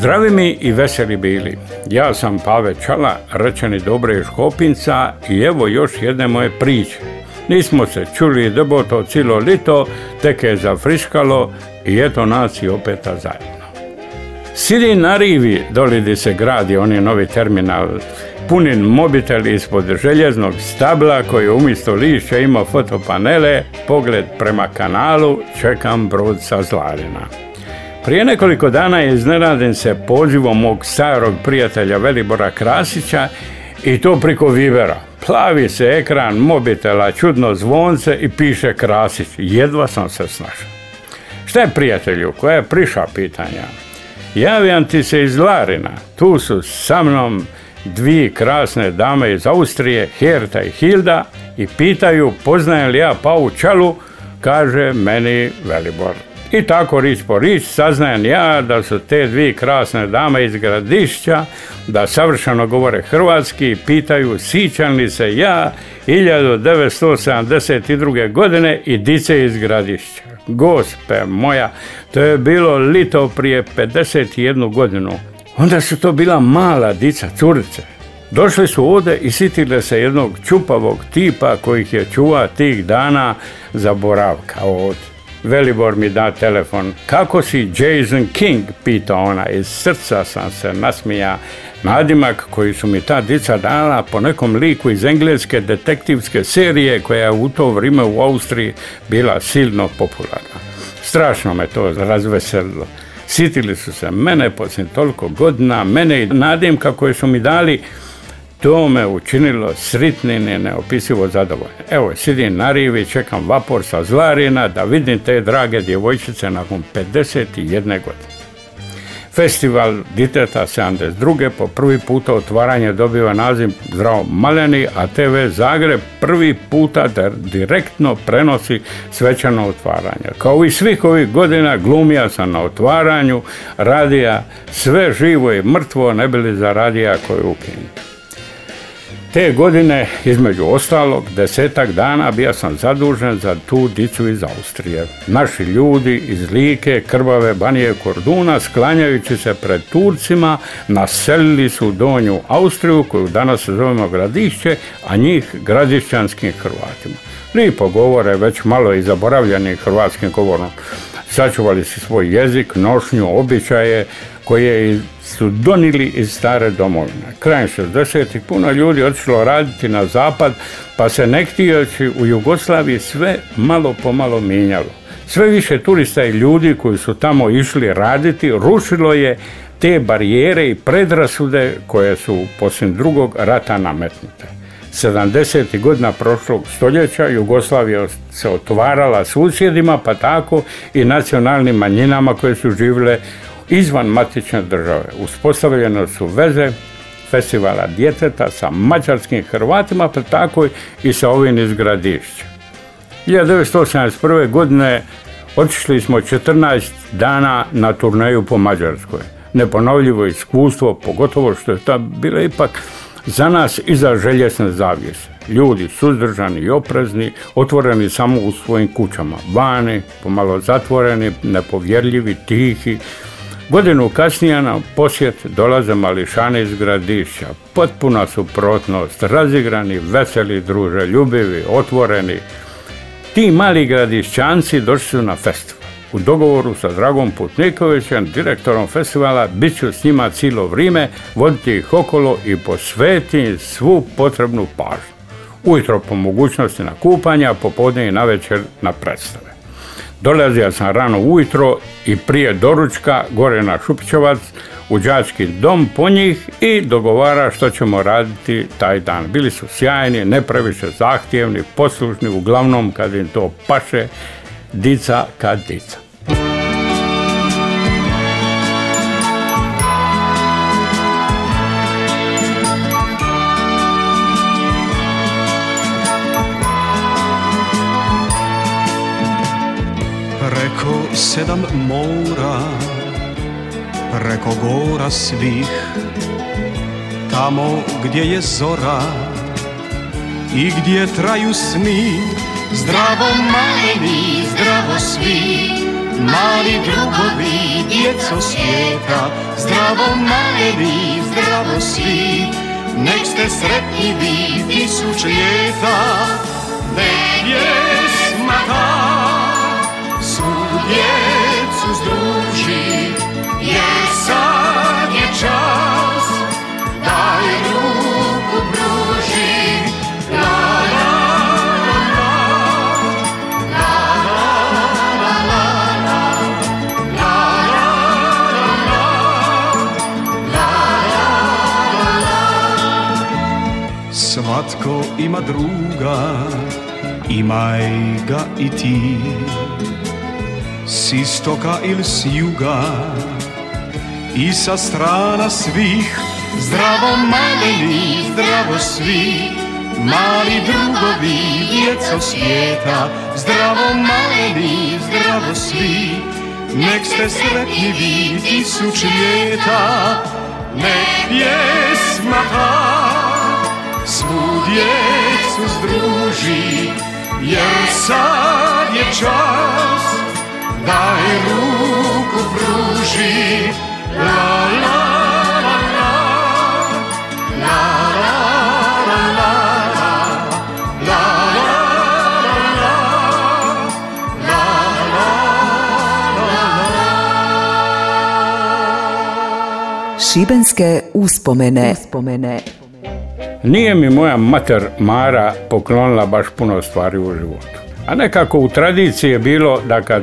Zdravi mi i veseli bili. Ja sam Pave Čala, rečeni Dobre iz i evo još jedne moje priče. Nismo se čuli deboto cilo lito, tek je zafriškalo i eto nas i opeta zajedno. Sidi na rivi, doli di se gradi oni novi terminal, punin mobitel ispod željeznog stabla koji umjesto lišća ima fotopanele, pogled prema kanalu, čekam brod sa Zlarina. Prije nekoliko dana je iznenaden se pozivom mog starog prijatelja Velibora Krasića i to priko Vibera. Plavi se ekran mobitela, čudno zvonce i piše Krasić. Jedva sam se snašao. Šta je prijatelju? Koja je priša pitanja? Javljam ti se iz Larina. Tu su sa mnom dvije krasne dame iz Austrije, Herta i Hilda, i pitaju poznajem li ja Pavu Čalu, kaže meni Velibor. I tako rič po rič saznajem ja da su te dvije krasne dame iz gradišća, da savršeno govore hrvatski, pitaju sićam li se ja 1972. godine i dice iz gradišća. Gospe moja, to je bilo lito prije 51 godinu. Onda su to bila mala dica, curice. Došli su ovdje i sitile se jednog čupavog tipa kojih je čuva tih dana za boravka ovdje. Velibor mi da telefon. Kako si Jason King? Pita ona. Iz srca sam se nasmija. Nadimak koji su mi ta dica dala po nekom liku iz engleske detektivske serije koja je u to vrijeme u Austriji bila silno popularna. Strašno me to razveselilo. Sitili su se mene poslije toliko godina, mene i nadimka koje su mi dali to me učinilo sritnim i neopisivo zadovoljno. Evo, sidim na rivi, čekam vapor sa Zlarina da vidim te drage djevojčice nakon 51 godine. Festival Diteta 72. po prvi puta otvaranje dobiva naziv Zdravo Maleni, a TV Zagreb prvi puta direktno prenosi svečano otvaranje. Kao i svih ovih godina glumija sam na otvaranju radija sve živo i mrtvo ne bili za radija koji ukinuti. Te godine, između ostalog, desetak dana bio sam zadužen za tu dicu iz Austrije. Naši ljudi iz Like, Krvave, Banije, Korduna, sklanjajući se pred Turcima, naselili su Donju Austriju, koju danas zovemo Gradišće, a njih gradišćanskim Hrvatima. Lipo govore, već malo i zaboravljeni hrvatskim govorom. Sačuvali su svoj jezik, nošnju, običaje, koje su donili iz stare domovine. Krajem 60. puno ljudi otišlo raditi na zapad, pa se ne u Jugoslaviji sve malo po malo mijenjalo. Sve više turista i ljudi koji su tamo išli raditi rušilo je te barijere i predrasude koje su poslije drugog rata nametnute. 70. godina prošlog stoljeća Jugoslavija se otvarala susjedima, pa tako i nacionalnim manjinama koje su živjele izvan matične države. Uspostavljene su veze festivala djeteta sa mađarskim Hrvatima, pa tako i sa ovim iz gradišća. 1981. godine otišli smo 14 dana na turneju po Mađarskoj. Neponovljivo iskustvo, pogotovo što je to bilo ipak za nas iza željezne zavijese. Ljudi suzdržani i oprezni, otvoreni samo u svojim kućama. Vani, pomalo zatvoreni, nepovjerljivi, tihi, Godinu kasnije na posjet dolaze mališani iz gradišća. Potpuna suprotnost, razigrani, veseli, druže, ljubivi, otvoreni. Ti mali gradišćanci došli su na festival. U dogovoru sa Dragom Putnikovićem, direktorom festivala, bit ću s njima cijelo vrijeme, voditi ih okolo i posvetiti svu potrebnu pažnju. Ujutro po mogućnosti na kupanja, popodne i navečer na predstave. Dolazio sam rano ujutro i prije doručka gore na Šupićevac u đački dom po njih i dogovara što ćemo raditi taj dan. Bili su sjajni, ne previše zahtjevni, poslušni, uglavnom kad im to paše, dica ka dica. Preko sedam mora, preko gora svih, tamo gdje je zora i gdje traju smih, Zdravo maleni, zdravo svi. Mali drugovi, djeco svijeta. Zdravo maleni, zdravo svi. Nek ste sretni vi tisuć Svatko ima druga Imaj ga i ti. S istoka ili s juga I sa strana svih. Zdravo maleni, zdravo svi Mali drugovi, djeco svijeta. Zdravo maleni, zdravo svi Nek ste sretni vi tisuć ljeta. Nek pjesma ta Svu djecu združi Jer sad je čas Daj ruku pruži La la la la La la la la La Šibenske uspomene. uspomene. Nije mi moja mater Mara poklonila baš puno stvari u životu. A nekako u tradiciji je bilo da kad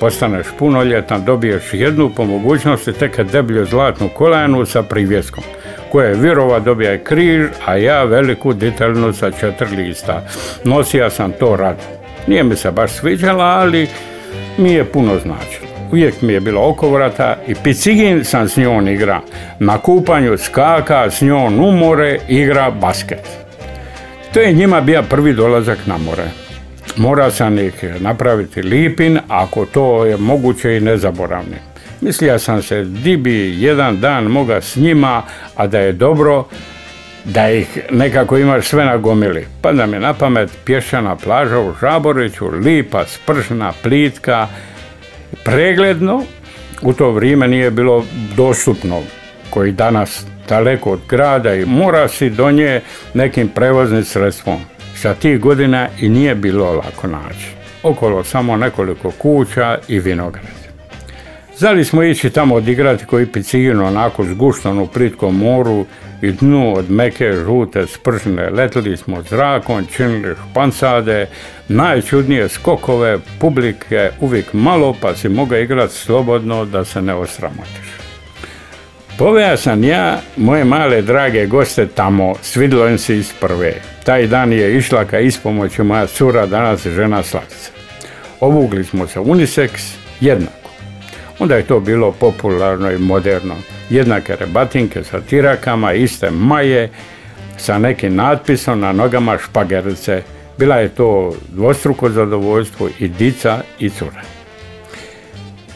postaneš punoljetan dobiješ jednu po mogućnosti tek kad deblju zlatnu kolajnu sa privjeskom koje virova dobija je križ, a ja veliku detaljnu sa četiri lista. Nosija sam to rad. Nije mi se baš sviđala, ali mi je puno značilo. Uvijek mi je bilo oko vrata i picigin sam s njom igra. Na kupanju skaka, s njom u more, igra basket. To je njima bio prvi dolazak na more. Mora sam ih napraviti lipin, ako to je moguće i nezaboravnim. Mislio sam se di bi jedan dan moga s njima, a da je dobro, da ih nekako imaš sve na gomili. Pa da mi na pamet pješana plaža u Žaboriću, lipa, spržna, plitka, pregledno, u to vrijeme nije bilo dostupno, koji danas daleko od grada i mora si do nje nekim prevoznim sredstvom. Sa tih godina i nije bilo lako naći. Okolo samo nekoliko kuća i vinograd. Znali smo ići tamo odigrati koji picigino onako zguštan u plitkom moru i dnu od meke, žute, spržne. Letili smo zrakom, činili špansade, najčudnije skokove, publike uvijek malo pa si mogao igrati slobodno da se ne osramotiš. Poveja sam ja, moje male drage goste tamo, svidlo im se iz prve. Taj dan je išla ka ispomoću moja cura, danas žena Slavica. Obugli smo se unisex, jednako. Onda je to bilo popularno i moderno. Jednake rebatinke sa tirakama, iste maje, sa nekim natpisom na nogama špagerice. Bila je to dvostruko zadovoljstvo i dica i cura.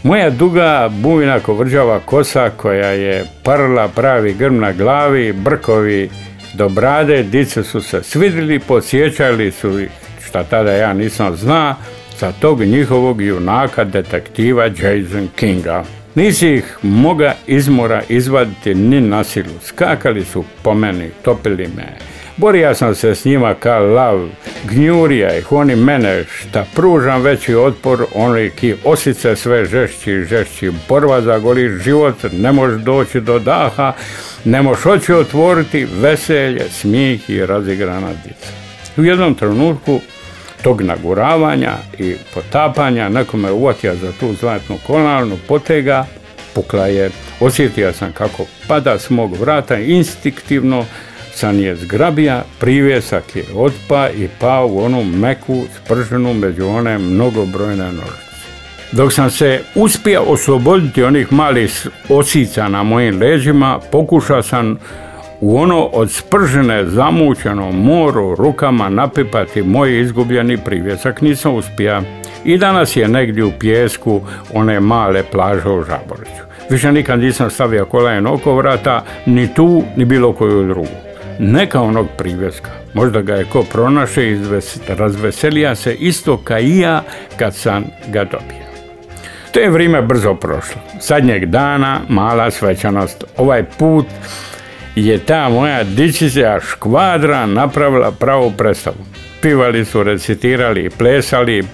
Moja duga bujna kovrđava kosa koja je parla pravi grm na glavi, brkovi do brade, dice su se svidili, podsjećali su šta tada ja nisam zna, za tog njihovog junaka detektiva Jason Kinga. Nisi ih moga izmora izvaditi ni na silu. Skakali su po meni, topili me. Borija sam se s njima kao lav, gnjurija ih, oni mene, šta pružam veći otpor, oni ki osice sve žešći i žešći, borba za goli život, ne možeš doći do daha, ne možeš oči otvoriti, veselje, smijeh i razigrana dica. U jednom trenutku tog naguravanja i potapanja, neko me uvatio za tu zlatnu kolarnu, potega, pukla je, osjetio sam kako pada s mog vrata, instinktivno sam je zgrabija, privjesak je otpa i pao u onu meku sprženu među one mnogobrojne nožice. Dok sam se uspio osloboditi onih malih osica na mojim leđima, pokušao sam u ono od spržene zamućeno moru rukama napipati moj izgubljeni privjesak nisam uspija. I danas je negdje u pjesku one male plaže u Žaboriću. Više nikad nisam stavio kolajen oko vrata, ni tu, ni bilo koju drugu. Neka onog privjeska, možda ga je ko pronaše i razveselija se isto ka i ja kad sam ga dobio. To je vrijeme brzo prošlo. Sadnjeg dana mala svečanost. Ovaj put je ta moja dičića škvadra napravila pravu predstavu. Pivali su, recitirali, plesali,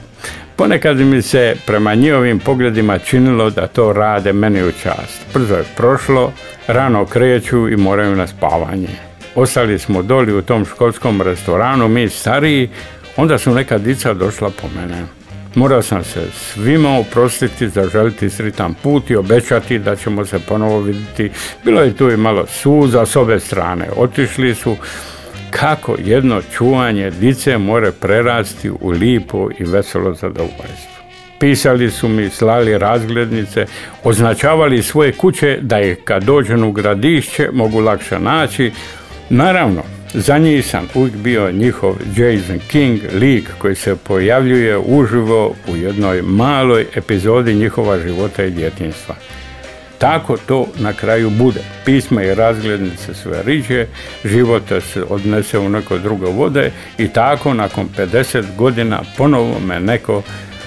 Ponekad mi se prema njihovim pogledima činilo da to rade meni u čast. Brzo je prošlo, rano kreću i moraju na spavanje. Ostali smo doli u tom školskom restoranu, mi stariji, onda su neka dica došla po mene. Morao sam se svima oprostiti, zaželiti sritan put i obećati da ćemo se ponovo vidjeti. Bilo je tu i malo suza s obe strane. Otišli su kako jedno čuvanje dice more prerasti u lipo i veselo zadovoljstvo. Pisali su mi, slali razglednice, označavali svoje kuće da je kad dođem u gradišće mogu lakše naći. Naravno, za njih sam uvijek bio njihov Jason King, lik koji se pojavljuje uživo u jednoj maloj epizodi njihova života i djetinstva. Tako to na kraju bude. Pisma i razglednice sve riđe, života se odnese u neko drugo vode i tako nakon 50 godina ponovo me neko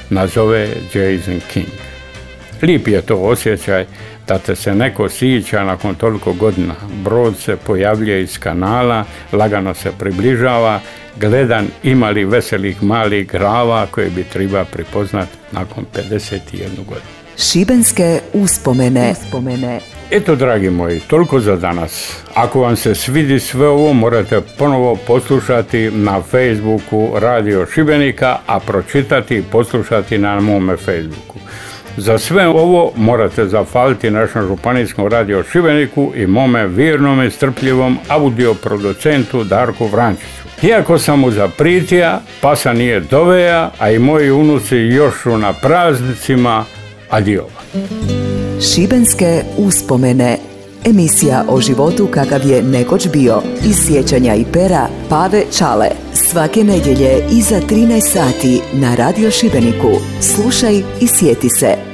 nazove Jason King. Lijep je to osjećaj da te se neko sića nakon toliko godina. Brod se pojavljuje iz kanala, lagano se približava, gledan imali veselih malih grava koje bi treba prepoznati nakon 51 godinu. Šibenske uspomene. uspomene. Eto, dragi moji, toliko za danas. Ako vam se svidi sve ovo, morate ponovo poslušati na Facebooku Radio Šibenika, a pročitati i poslušati na mome Facebooku. Za sve ovo morate zafaliti našem županijskom radio Šibeniku i mome vjernom i strpljivom audio producentu Darku Vrančiću. Iako sam mu zapritija, pasa nije doveja, a i moji unuci još su na praznicima, Adio. Šibenske uspomene. Emisija o životu kakav je nekoć bio. Iz sjećanja i pera Pave Čale. Svake nedjelje iza 13 sati na Radio Šibeniku. Slušaj i sjeti se.